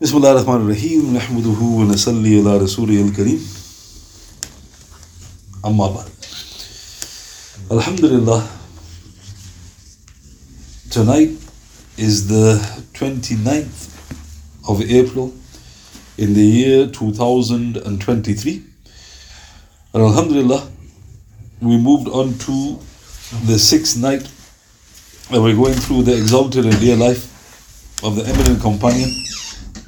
بسم الله الرحمن الرحيم نحمده ونصلي على رسوله الكريم أما بعد Alhamdulillah tonight is the 29th of April in the year 2023 and Alhamdulillah we moved on to the sixth night and we're going through the exalted and dear life of the eminent companion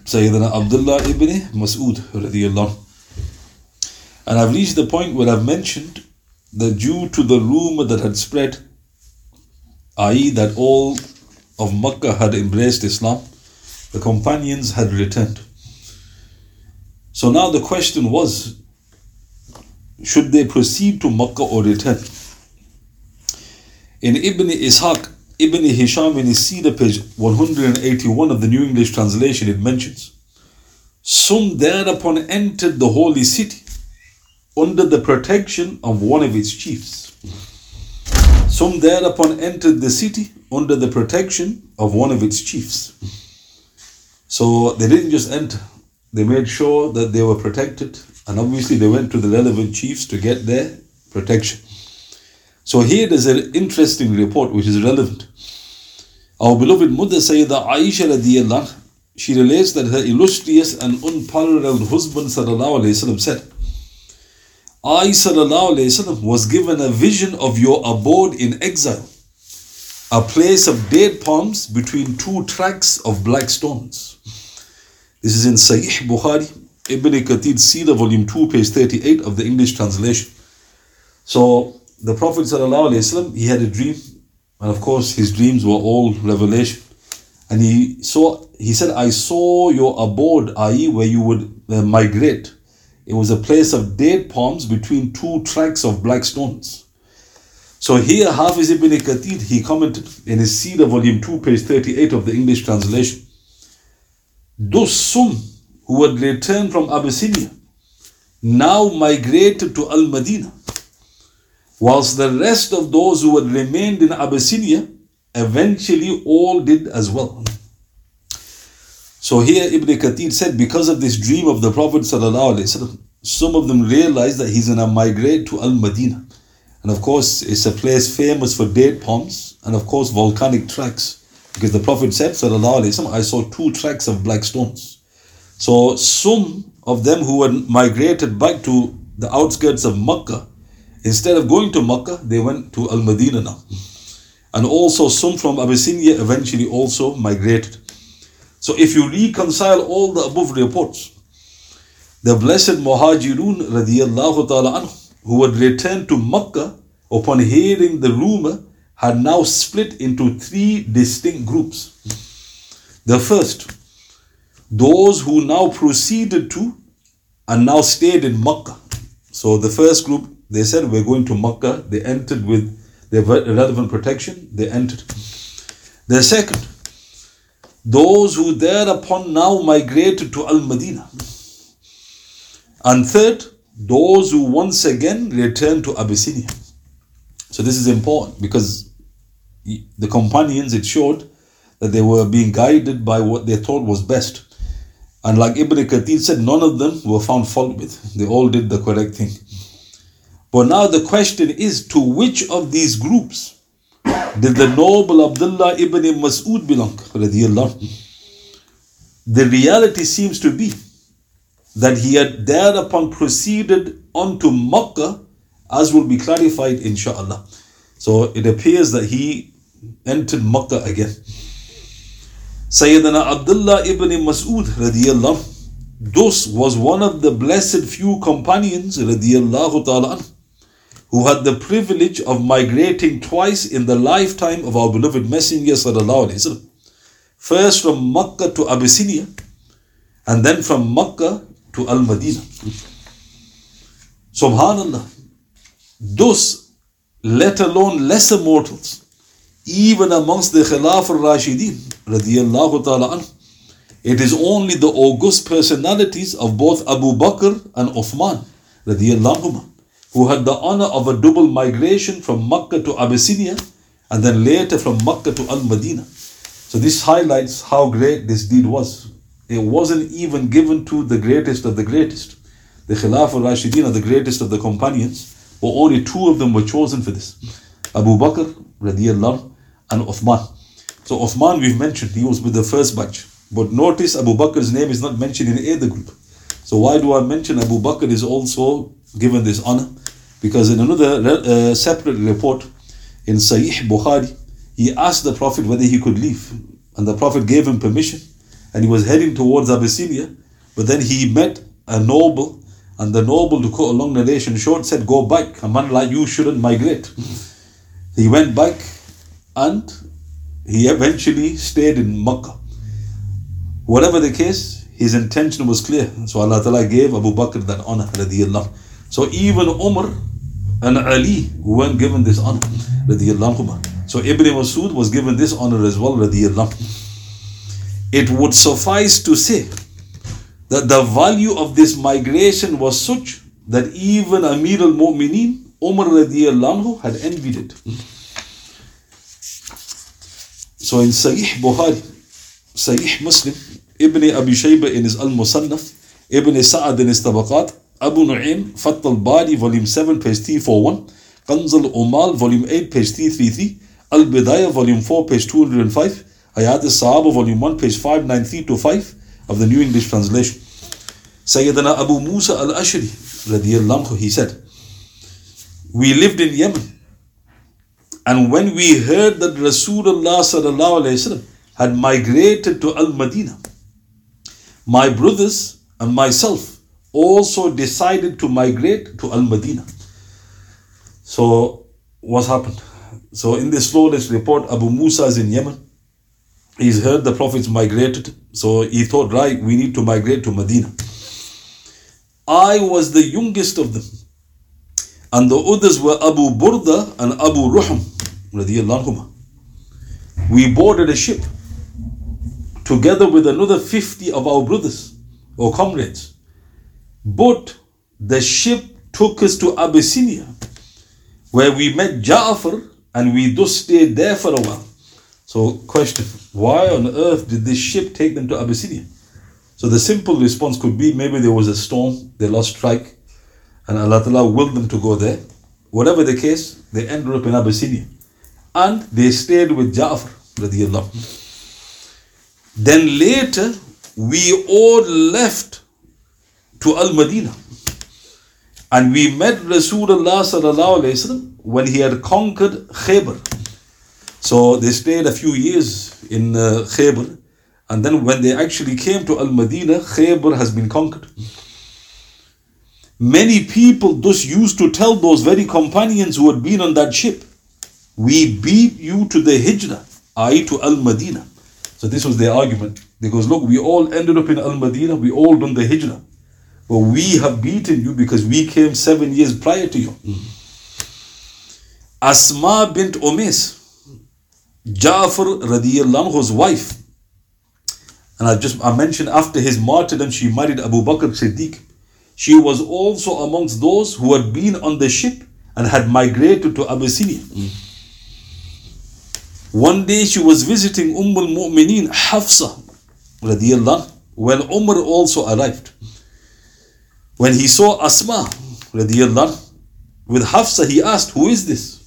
Sayyidina Abdullah ibn Mas'ud and I've reached the point where I've mentioned that due to the rumor that had spread, i.e., that all of Makkah had embraced Islam, the companions had returned. So now the question was should they proceed to Makkah or return? In Ibn Ishaq, Ibn Hisham in his Sira, page 181 of the New English translation, it mentions Some thereupon entered the holy city under the protection of one of its chiefs. Some thereupon entered the city under the protection of one of its chiefs. So they didn't just enter, they made sure that they were protected, and obviously they went to the relevant chiefs to get their protection. So here there's an interesting report which is relevant. Our beloved Mother Sayyida Aisha radiallahu anha, she relates that her illustrious and unparalleled husband sallallahu alayhi wasallam said, I وسلم, was given a vision of your abode in exile, a place of date palms between two tracks of black stones. This is in Sahih Bukhari, Ibn Kathir Sira, volume 2, page 38 of the English translation. So the Prophet ﷺ, he had a dream, and of course his dreams were all revelation. And he saw, he said, I saw your abode, i.e., where you would uh, migrate. It was a place of date palms between two tracks of black stones. So here, Hafiz ibn Kathir, he commented in his Sira, volume 2, page 38 of the English translation. Those some who had returned from Abyssinia now migrated to Al Madinah whilst the rest of those who had remained in Abyssinia eventually all did as well. So here Ibn Kathir said, because of this dream of the Prophet some of them realized that he's gonna migrate to Al Madinah. And of course, it's a place famous for date palms and of course volcanic tracks. Because the Prophet said, Sallallahu I saw two tracks of black stones. So some of them who had migrated back to the outskirts of Makkah, instead of going to Makkah, they went to Al Madinah now. And also some from Abyssinia eventually also migrated. So if you reconcile all the above reports, the blessed Muhajirun radiallahu ta'ala anhu, who had returned to Makkah upon hearing the rumor, had now split into three distinct groups. The first, those who now proceeded to and now stayed in Makkah. So the first group, they said, We're going to Makkah. They entered with their relevant protection, they entered. The second, those who thereupon now migrated to Al Madinah. And third, those who once again returned to Abyssinia. So this is important because the companions, it showed that they were being guided by what they thought was best. And like Ibn Kathir said, none of them were found fault with. They all did the correct thing. But now the question is to which of these groups did the noble Abdullah ibn Mas'ud belong? The reality seems to be that he had thereupon proceeded on to Makkah, as will be clarified inshallah. So it appears that he entered Makkah again. Sayyidina Abdullah ibn Mas'ud radiallahu this was one of the blessed few companions radiallahu ta'ala who had the privilege of migrating twice in the lifetime of our beloved Messenger wasallam. First from Makkah to Abyssinia and then from Makkah to Al Madinah. Subhanallah. Those, let alone lesser mortals, even amongst the Khilaf al Rashidin, radiallahu ta'ala anhu, it is only the august personalities of both Abu Bakr and Uthman, radiallahu who had the honor of a double migration from Makkah to Abyssinia and then later from Makkah to Al Madinah. So this highlights how great this deed was. it wasn't even given to the greatest of the greatest. The Khilaf al-Rashidin are the greatest of the companions, but only two of them were chosen for this. Abu Bakr radiallahu and Uthman. So Uthman we've mentioned, he was with the first batch. But notice Abu Bakr's name is not mentioned in either group. So why do I mention Abu Bakr is also given this honor? Because in another uh, separate report in Sahih Bukhari, he asked the Prophet whether he could leave. And the Prophet gave him permission. And he was heading towards Abyssinia. But then he met a noble. And the noble, to cut a long narration short, said, Go back. A man like you shouldn't migrate. he went back and he eventually stayed in Makkah. Whatever the case, his intention was clear. So Allah Ta'ala gave Abu Bakr that honor. So even Umar and Ali weren't given this honor. So Ibn Masud was given this honor as well. It would suffice to say that the value of this migration was such that even Amir al Mu'mineen, Umar had envied it. So in Sahih Bukhari, Sahih Muslim, Ibn Abi Shayba in his Al Musannaf, Ibn Sa'ad in his Tabaqat, Abu Nu'aym, Fath al Bari, volume 7, page 341, Kanz al Umal, volume 8, page 333, Al Bidayah, volume 4, page 205, Hayat al Sahaba, volume 1, page 593 to 5 of the New English Translation. Sayyidina Abu Musa al Ashri, radiallahu he said, We lived in Yemen, and when we heard that Rasulullah sallallahu alayhi wasallam had migrated to Al Madinah, my brothers and myself also decided to migrate to Al Madinah. So, what's happened? So, in this flawless report, Abu Musa is in Yemen. He's heard the Prophets migrated, so he thought, right, we need to migrate to Medina. I was the youngest of them, and the others were Abu Burda and Abu Ruham. We boarded a ship together with another 50 of our brothers or comrades. But the ship took us to Abyssinia, where we met Ja'far and we thus stayed there for a while. So, question why on earth did this ship take them to Abyssinia? So, the simple response could be maybe there was a storm, they lost track, and Allah Ta'ala willed them to go there. Whatever the case, they ended up in Abyssinia. And they stayed with Ja'far. Then later, we all left to Al Madinah. And we met Rasulullah when he had conquered Khaybar. So they stayed a few years in uh, Khaybar. And then when they actually came to Al Madinah, Khaybar has been conquered. Many people thus used to tell those very companions who had been on that ship, We beat you to the Hijrah, i.e., to Al Madinah. So this was their argument. Because look, we all ended up in Al Madinah, we all done the Hijrah. But we have beaten you because we came seven years prior to you. Asma bint Umis, Ja'far radiallahu anhu's wife. And I just I mentioned after his martyrdom, she married Abu Bakr Siddiq. She was also amongst those who had been on the ship and had migrated to Abyssinia. One day she was visiting Umm al Mu'mineen Hafsa radiallahu when Umar also arrived. When he saw Asma with Hafsa, he asked, Who is this?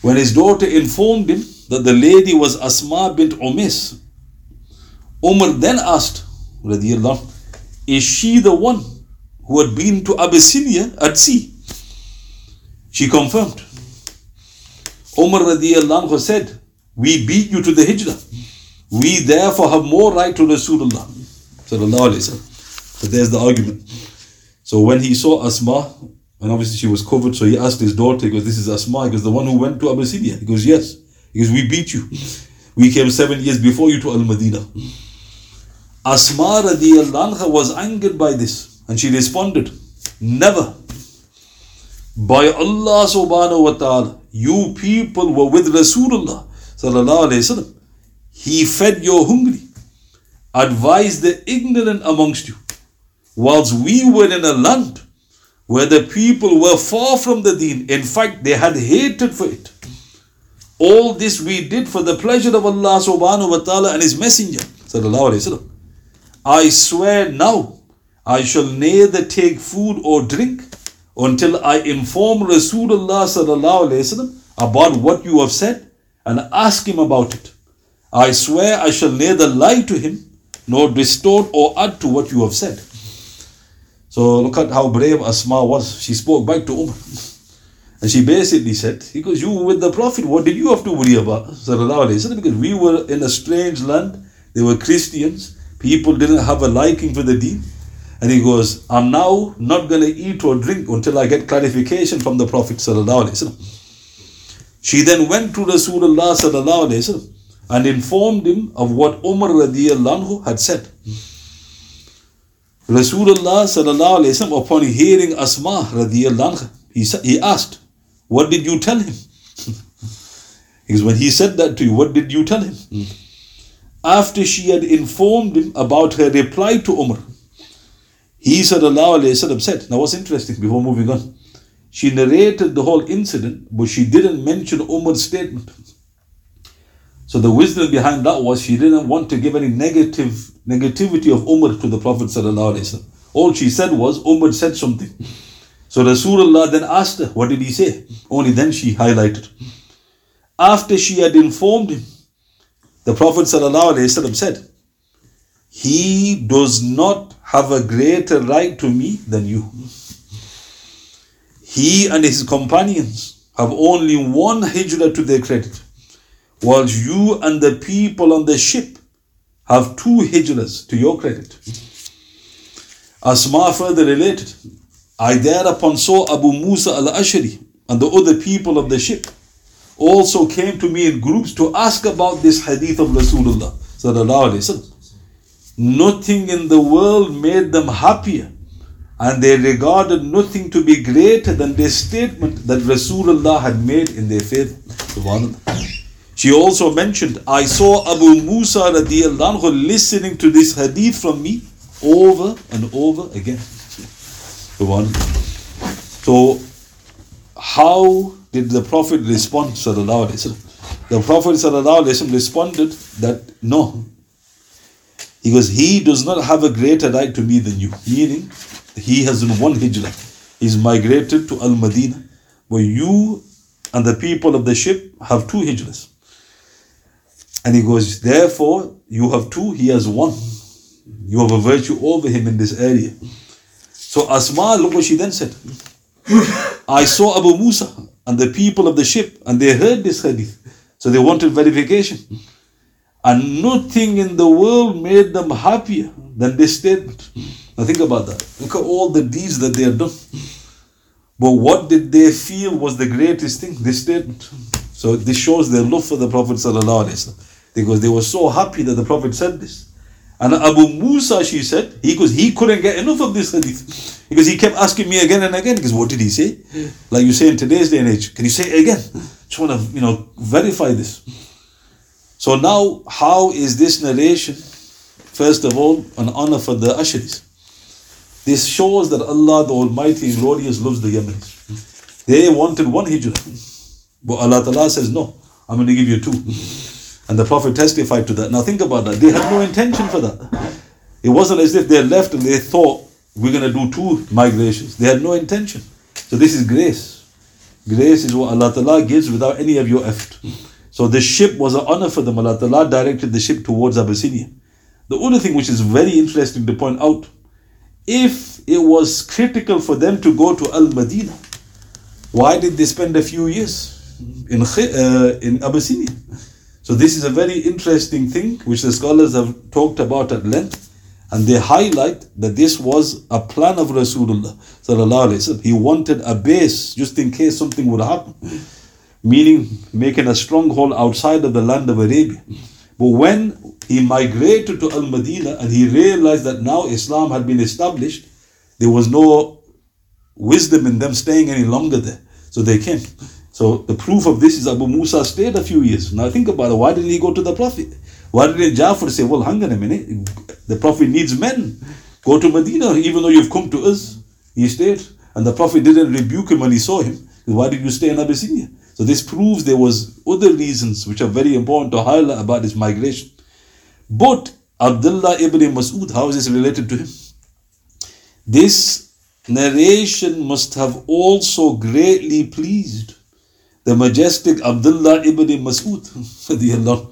When his daughter informed him that the lady was Asma bint Umis, Umar then asked, Is she the one who had been to Abyssinia at sea? She confirmed. Umar said, We beat you to the Hijrah. We therefore have more right to Rasulullah. Sallallahu alayhi So there's the argument. So when he saw Asma, and obviously she was covered, so he asked his daughter, he goes, This is Asma. He goes, The one who went to Abyssinia. He goes, Yes. He goes, We beat you. We came seven years before you to Al Madinah. Asma radiallahu was angered by this, and she responded, Never. By Allah subhanahu wa ta'ala, you people were with Rasulullah sallallahu alayhi wasallam. He fed your hungry, advised the ignorant amongst you, whilst we were in a land where the people were far from the deen. In fact, they had hated for it. All this we did for the pleasure of Allah subhanahu wa ta'ala and His Messenger. I swear now, I shall neither take food or drink until I inform Rasulullah about what you have said and ask him about it. I swear I shall neither lie to him nor distort or add to what you have said. So look at how brave Asma was. She spoke back to Umar. And she basically said, because you were with the Prophet, what did you have to worry about? Because we were in a strange land, they were Christians, people didn't have a liking for the deen. And he goes, I'm now not going to eat or drink until I get clarification from the Prophet. She then went to Rasulullah and informed him of what Umar had said. Rasulullah upon hearing Asma radiallahu he, he asked, what did you tell him? because when he said that to you, what did you tell him? After she had informed him about her reply to Umar, he said, Now, what's interesting before moving on? She narrated the whole incident, but she didn't mention Umar's statement. So the wisdom behind that was she didn't want to give any negative negativity of Umar to the Prophet. All she said was Umar said something. So Rasulullah then asked her, What did he say? Only then she highlighted. After she had informed him, the Prophet said, He does not have a greater right to me than you. He and his companions have only one hijrah to their credit, whilst you and the people on the ship have two hijrahs to your credit. Asma further related, I thereupon saw Abu Musa al-Ashari and the other people of the ship also came to me in groups to ask about this hadith of Rasulullah Nothing in the world made them happier and they regarded nothing to be greater than their statement that Rasulullah had made in their favor. She also mentioned, I saw Abu Musa radiallahu listening to this hadith from me over and over again. The one. So, how did the Prophet respond? The Prophet responded that no. He goes, He does not have a greater right to me than you. Meaning, he has done one hijrah. He's migrated to Al Madinah, where you and the people of the ship have two hijrahs. And he goes, Therefore, you have two, he has one. You have a virtue over him in this area. So Asma, look what she then said. I saw Abu Musa and the people of the ship, and they heard this hadith. So they wanted verification. And nothing in the world made them happier than this statement. Now think about that. Look at all the deeds that they had done. But what did they feel was the greatest thing? This statement. So this shows their love for the Prophet because they were so happy that the Prophet said this. And Abu Musa, she said, he because he couldn't get enough of this hadith. Because he kept asking me again and again, because what did he say? Like you say in today's day and age, can you say it again? Just want to, you know, verify this. So now, how is this narration, first of all, an honor for the Asharis? This shows that Allah, the Almighty and Glorious, loves the Yemenis. They wanted one hijrah. But Allah Ta'ala says, no, I'm going to give you two. And the Prophet testified to that. Now think about that. They had no intention for that. It wasn't as if they left and they thought we're going to do two migrations. They had no intention. So this is grace. Grace is what Allah Ta'ala gives without any of your effort. So the ship was an honor for them. Allah Ta'ala directed the ship towards Abyssinia. The other thing which is very interesting to point out, if it was critical for them to go to Al Madinah, why did they spend a few years in, uh, in Abyssinia? So this is a very interesting thing which the scholars have talked about at length. And they highlight that this was a plan of Rasulullah. He wanted a base just in case something would happen. Meaning making a stronghold outside of the land of Arabia. But when he migrated to Al Madinah and he realized that now Islam had been established, there was no wisdom in them staying any longer there. So they came. So the proof of this is Abu Musa stayed a few years. Now think about it. Why didn't he go to the Prophet? Why didn't Jafar say, well, hang on a minute. The Prophet needs men. Go to Medina, even though you've come to us. He stayed. And the Prophet didn't rebuke him when he saw him. Why did you stay in Abyssinia? So this proves there was other reasons which are very important to highlight about this migration. But Abdullah ibn Mas'ud, how is this related to him? This narration must have also greatly pleased the majestic Abdullah ibn Mas'ud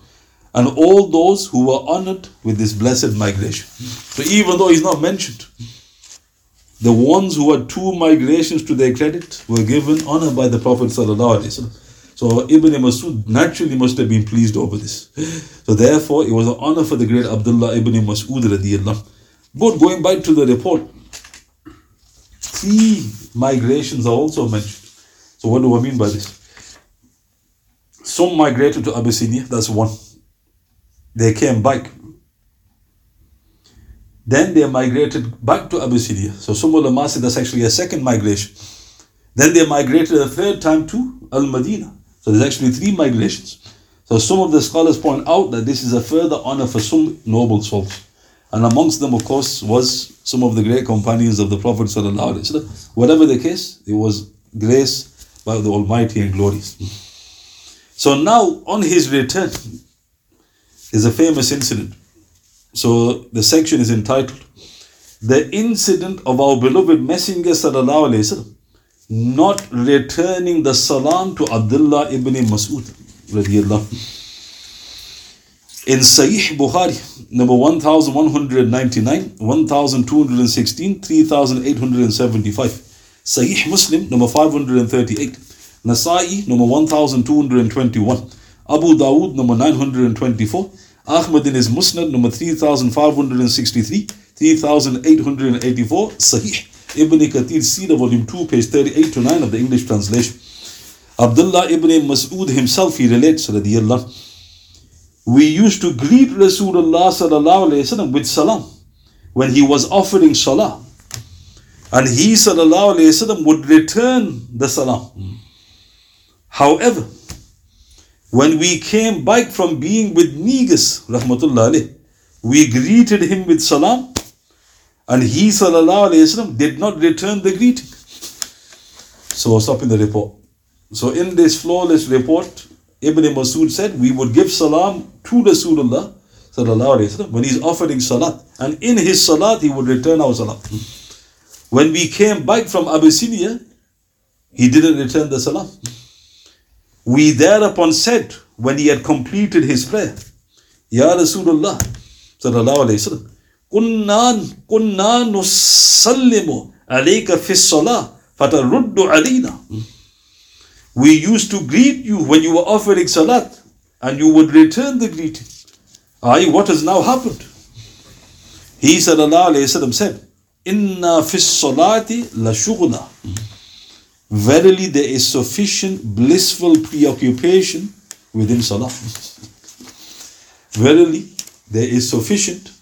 and all those who were honored with this blessed migration. So even though he's not mentioned, the ones who had two migrations to their credit were given honor by the Prophet So Ibn Masud naturally must have been pleased over this. So therefore, it was an honor for the great Abdullah ibn Masud. But going back to the report, three migrations are also mentioned. So what do I mean by this? Some migrated to Abyssinia, that's one. They came back then they migrated back to Abyssinia. So some of ulama said that's actually a second migration. Then they migrated a third time to Al Madinah. So there's actually three migrations. So some of the scholars point out that this is a further honor for some noble souls. And amongst them, of course, was some of the great companions of the Prophet. Whatever the case, it was grace by the Almighty and glorious. So now, on his return, is a famous incident. So the section is entitled The Incident of Our Beloved Messenger Sallallahu not returning the salam to Abdullah ibn Mas'ud in Sahih Bukhari, number 1199, 1216, 3875. Sahih Muslim, number 538. Nasa'i, number 1221. Abu Dawood, number 924. Ahmad in his Musnad number 3563, 3884, Sahih. Ibn Kathir Sira volume 2, page 38 to 9 of the English translation. Abdullah ibn Mas'ud himself, he relates, radiallahu we used to greet Rasulullah sallallahu alayhi wasallam with salam when he was offering salah. And he sallallahu alayhi wasallam would return the salam. However, when we came back from being with Negus, rahmatullah we greeted him with salam, and he sallallahu alayhi did not return the greeting. So I'll stop in the report. So in this flawless report, Ibn Masud said we would give salam to Rasulullah sallallahu alayhi when he's offering salat, and in his salat he would return our salam. When we came back from Abyssinia, he didn't return the salam. We thereupon said, when he had completed his prayer, Ya Rasulullah, sallallahu alayhi wasallam, kunna, kunna nusallimu alayka fi salah, fataruddu alayna. We used to greet you when you were offering salat, and you would return the greeting. Aye, what has now happened? He sallallahu alayhi wasallam said, Inna fi salati la shughla. Verily, there is sufficient blissful preoccupation within Salah. Verily, there is sufficient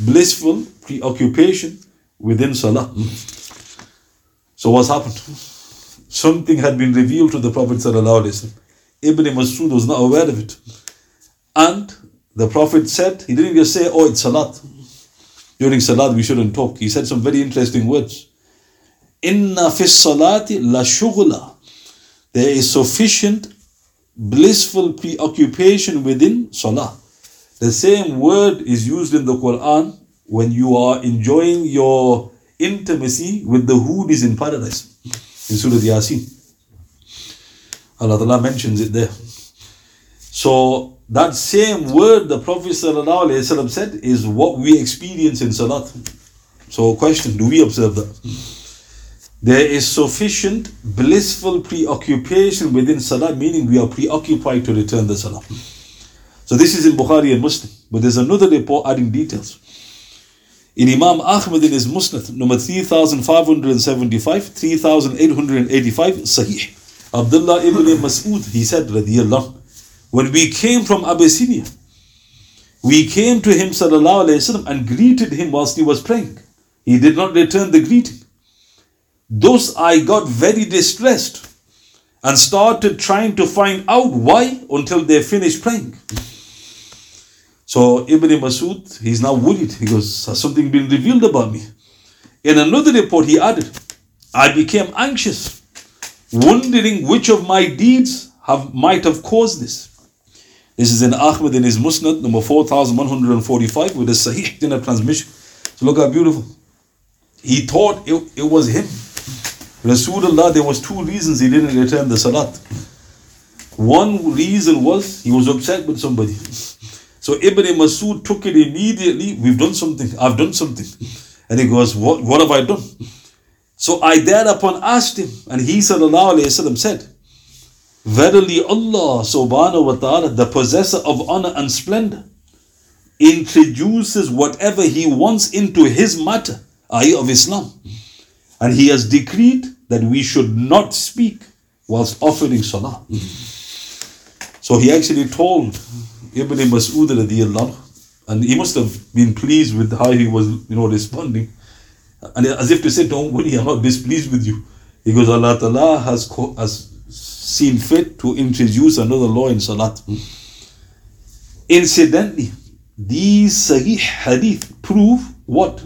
blissful preoccupation within Salah. So, what's happened? Something had been revealed to the Prophet. Ibn Masud was not aware of it. And the Prophet said, he didn't just say, Oh, it's Salat. During Salat, we shouldn't talk. He said some very interesting words. Inna fi salati la shughla. There is sufficient blissful preoccupation within salah. The same word is used in the Quran when you are enjoying your intimacy with the houris in paradise. In Surah Yasin. Allah Ta'ala mentions it there. So that same word the Prophet said is what we experience in Salat. So question, do we observe that? There is sufficient blissful preoccupation within Salah, meaning we are preoccupied to return the Salah. So this is in Bukhari and Muslim. But there's another report adding details. In Imam Ahmad in his Musnad, number 3575, 3885, Sahih. Abdullah ibn Mas'ud, he said, when we came from Abyssinia, we came to him sallallahu wasallam and greeted him whilst he was praying. He did not return the greeting. Thus I got very distressed and started trying to find out why until they finished praying. So Ibn Masud, he's now worried. He goes, Has something been revealed about me? In another report, he added, I became anxious, wondering which of my deeds have might have caused this. This is in Ahmad in his Musnad, number 4145, with a Sahih in a transmission. So look how beautiful. He thought it, it was him. Rasulullah, there was two reasons he didn't return the salat. One reason was he was upset with somebody. So Ibn Masud took it immediately. We've done something. I've done something. And he goes, What, what have I done? So I thereupon asked him, and he وسلم, said, Verily Allah subhanahu wa ta'ala, the possessor of honor and splendor, introduces whatever he wants into his matter, i.e. of Islam. And he has decreed that we should not speak whilst offering salah. So he actually told Ibn Mas'ud radiallahu and he must have been pleased with how he was, you know, responding. And as if to say, don't worry, I'm not displeased with you. He goes, Allah Ta'ala has, has seen fit to introduce another law in Salat. Incidentally, these Sahih Hadith prove what?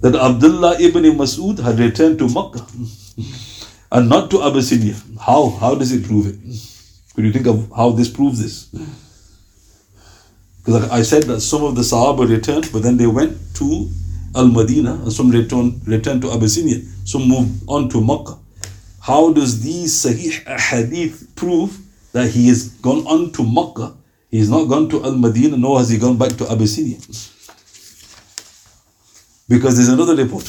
That Abdullah ibn Mas'ud had returned to Makkah and not to Abyssinia. How? How does it prove it? Could you think of how this proves this? Because I said that some of the Sahaba returned, but then they went to Al Madinah, and some returned, returned to Abyssinia, some moved on to Makkah. How does these Sahih Hadith prove that he has gone on to Makkah? He has not gone to Al Madinah, nor has he gone back to Abyssinia. Because there's another report.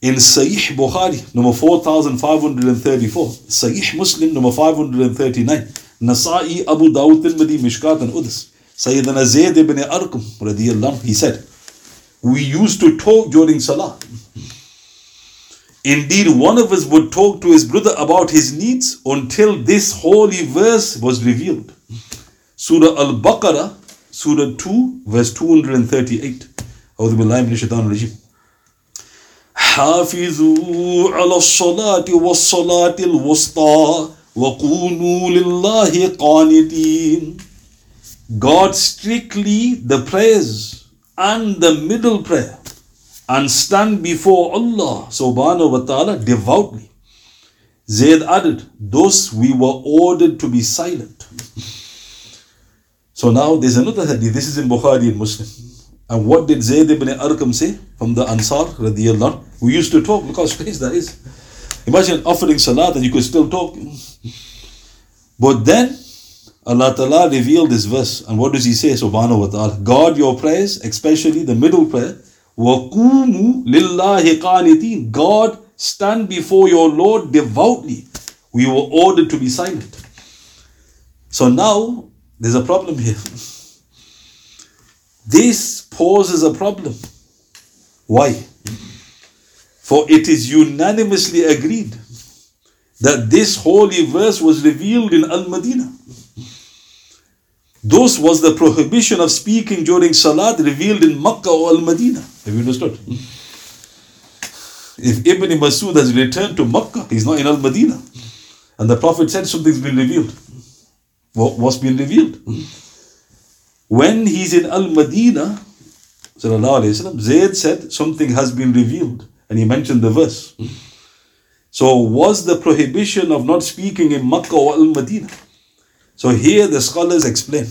In Sahih Bukhari, number 4534, Sahih Muslim, number 539, Nasa'i Abu Dawud al-Madi Mishkat and others. Sayyidina Zayd ibn Arqam, radiallahu he said, We used to talk during Salah. Indeed, one of us would talk to his brother about his needs until this holy verse was revealed. Surah Al Baqarah, Surah 2, verse 238. أعوذ بالله من الشيطان الرجيم حافظوا على الصلاة والصلاة الوسطى وقولوا لله قانتين God strictly the prayers and the middle prayer and stand before Allah subhanahu wa ta'ala devoutly. Zayd added, Thus we were ordered to be silent. So now there's another hadith. This is in Bukhari and Muslim. And what did Zayd ibn Arqam say from the Ansar radiallahu We used to talk. Look how strange that is. Imagine offering salat and you could still talk. But then Allah Ta'ala revealed this verse. And what does He say? Subhanahu wa ta'ala. God your prayers, especially the middle prayer. وَقُومُوا لِلَّهِ قَانِتِينَ God stand before your Lord devoutly. We were ordered to be silent. So now there's a problem here. This poses a problem. Why? For it is unanimously agreed that this holy verse was revealed in Al Madinah. Thus was the prohibition of speaking during Salat revealed in Makkah or Al Madinah. Have you understood? If Ibn Masud has returned to Makkah, he's not in Al Madinah. And the Prophet said something's been revealed. What's been revealed? When he's in Al Madinah, Zayd said something has been revealed. And he mentioned the verse. So was the prohibition of not speaking in Makkah or Al Madinah? So here the scholars explain.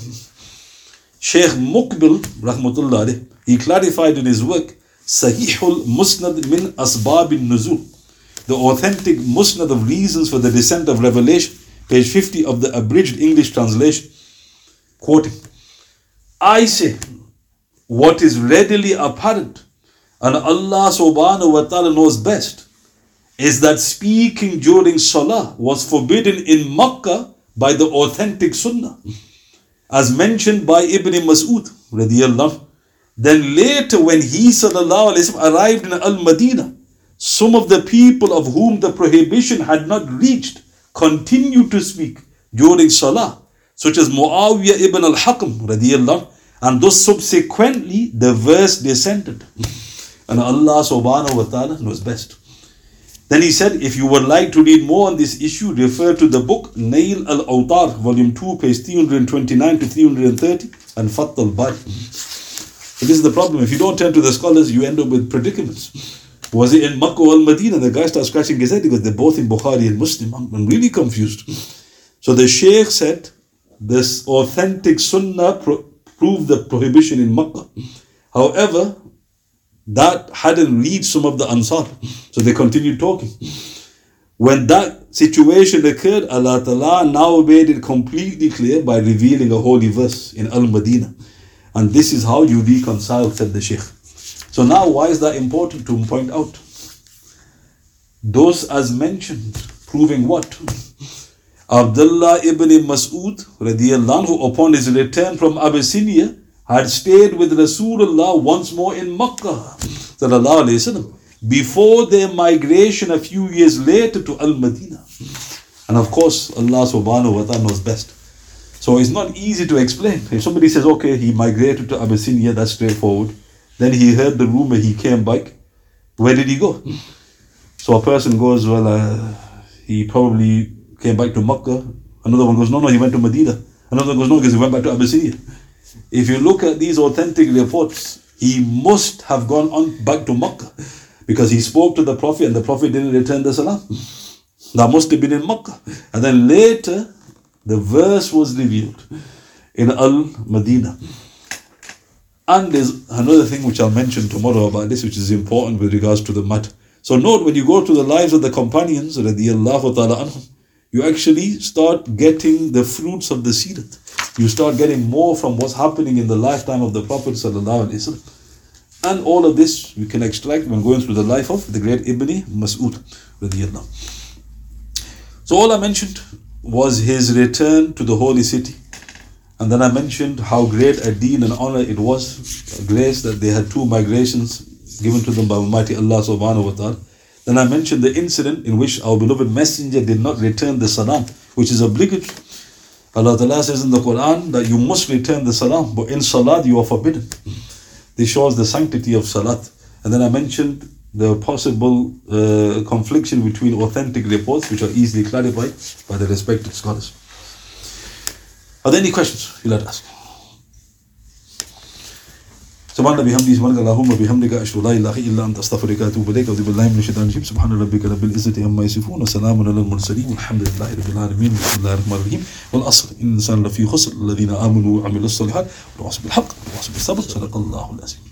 Sheikh Muqbil, rahmatullah, he clarified in his work, Sahihul Musnad min Asbab Nuzul, the authentic Musnad of reasons for the descent of revelation, page 50 of the abridged English translation, quoting, I say, what is readily apparent, and Allah subhanahu wa ta'ala knows best, is that speaking during Salah was forbidden in Makkah by the authentic Sunnah, as mentioned by Ibn Mas'ud radiallahu. Then later, when he وسلم, arrived in Al Madinah, some of the people of whom the prohibition had not reached continued to speak during Salah, such as Muawiyah ibn al Hakam radiallahu, and thus subsequently the verse descended. And Allah subhanahu wa ta'ala knows best. Then he said, if you would like to read more on this issue, refer to the book Nail al Awtar, volume 2, page 329 to 330, and Fath al Bari. This is the problem. If you don't turn to the scholars, you end up with predicaments. Was it in Makkah or Medina? The guy starts scratching his head because they're both in Bukhari and Muslim. I'm really confused. So the Sheikh said, this authentic sunnah pro- proved the prohibition in Makkah. However, that hadn't reached some of the Ansar. So they continued talking. When that situation occurred, Allah Ta'ala now made it completely clear by revealing a holy verse in Al Madinah. And this is how you reconcile, said the Sheikh. So now, why is that important to point out? Those as mentioned, proving what? Abdullah ibn Mas'ud radiallahu upon his return from Abyssinia had stayed with Rasulullah once more in Makkah sallallahu alayhi wasallam before their migration a few years later to Al Madinah. And of course, Allah subhanahu wa ta'ala knows best. So it's not easy to explain. If somebody says, okay, he migrated to Abyssinia, that's straightforward. Then he heard the rumor, he came back. Where did he go? So a person goes, well, uh, he probably came back to Makkah. Another one goes, no, no, he went to Medina. Another one goes, no, because he went back to Abyssinia. If you look at these authentic reports, he must have gone on back to Makkah because he spoke to the Prophet and the Prophet didn't return the salam. That must have been in Makkah. And then later, the verse was revealed in Al Madinah. And there's another thing which I'll mention tomorrow about this, which is important with regards to the mat. So note when you go to the lives of the companions, radiallahu ta'ala anhum, you actually start getting the fruits of the seerat. You start getting more from what's happening in the lifetime of the Prophet. And all of this we can extract when going through the life of the great Ibn Mas'ud. So all I mentioned was his return to the holy city. And then I mentioned how great a deen and honor it was, grace that they had two migrations given to them by Almighty Allah subhanahu wa ta'ala. Then I mentioned the incident in which our beloved messenger did not return the salam, which is obligatory. Allah Ta'ala says in the Quran that you must return the salam, but in salat you are forbidden. This shows the sanctity of salat. And then I mentioned the possible uh, confliction between authentic reports, which are easily clarified by the respected scholars. Are there any questions you'd like to ask? سبحان الله بحمده سبحانك اللهم وبحمدك أشهد أن لا إله إلا أنت أستغفرك وأتوب إليك. أعوذ بالله من الشيطان الرجيم. سبحان ربك رب العزة عما يصفون وسلام على المرسلين والحمد لله رب العالمين بسم الله الرحمن الرحيم. والأصل إن الإنسان لفي خسر الذين آمنوا وعملوا الصالحات وتواصوا بالحق وتواصوا بالصبر صدق الله العظيم.